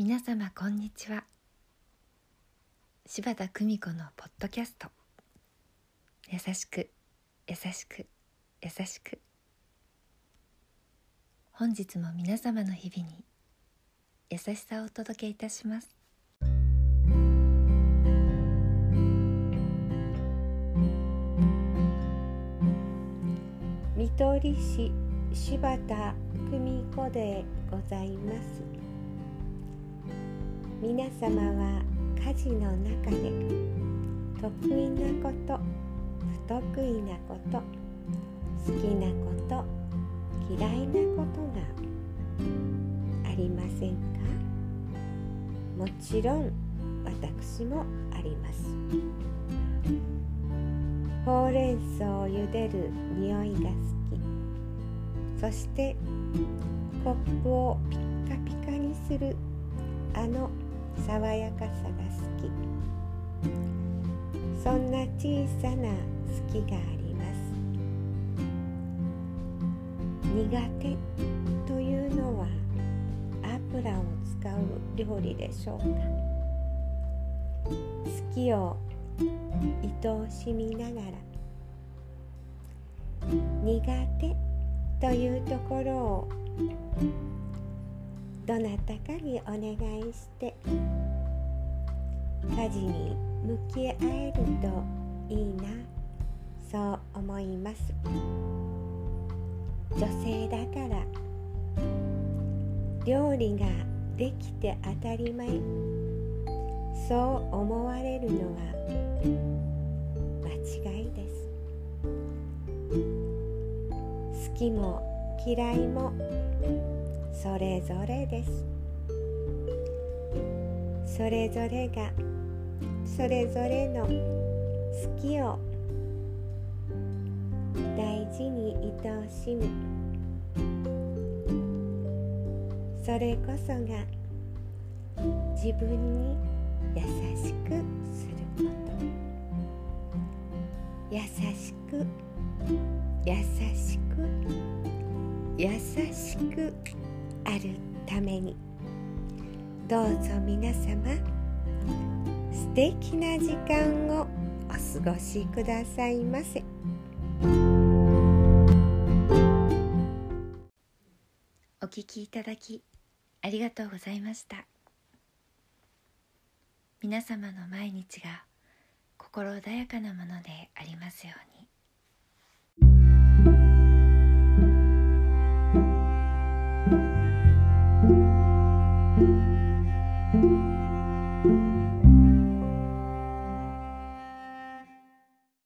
皆様こんにちは。柴田久美子のポッドキャスト「優しく優しく優しく」本日も皆様の日々に優しさをお届けいたします。見取り市柴田久美子でございます。皆様は家事の中で得意なこと不得意なこと好きなこと嫌いなことがありませんか？もちろん私もあります。ほうれん草を茹でる匂いが好き。そしてコップをピッカピカにするあの爽やかさが好き。そんな小さな好きがあります。苦手というのは油を使う料理でしょうか。好きを愛おしみながら。苦手というところをどなたかにお願いして家事に向き合えるといいなそう思います。女性だから料理ができて当たり前そう思われるのは間違いです。好きも嫌いもそれぞれです。それぞれがそれぞれの好きを大事に愛おしむ。それこそが自分に優しくすること。優しく優しく優しくあるために。どうぞ皆様素敵な時間をお過ごしくださいませ。お聞きいただきありがとうございました。皆様の毎日が心穏やかなものでありますように「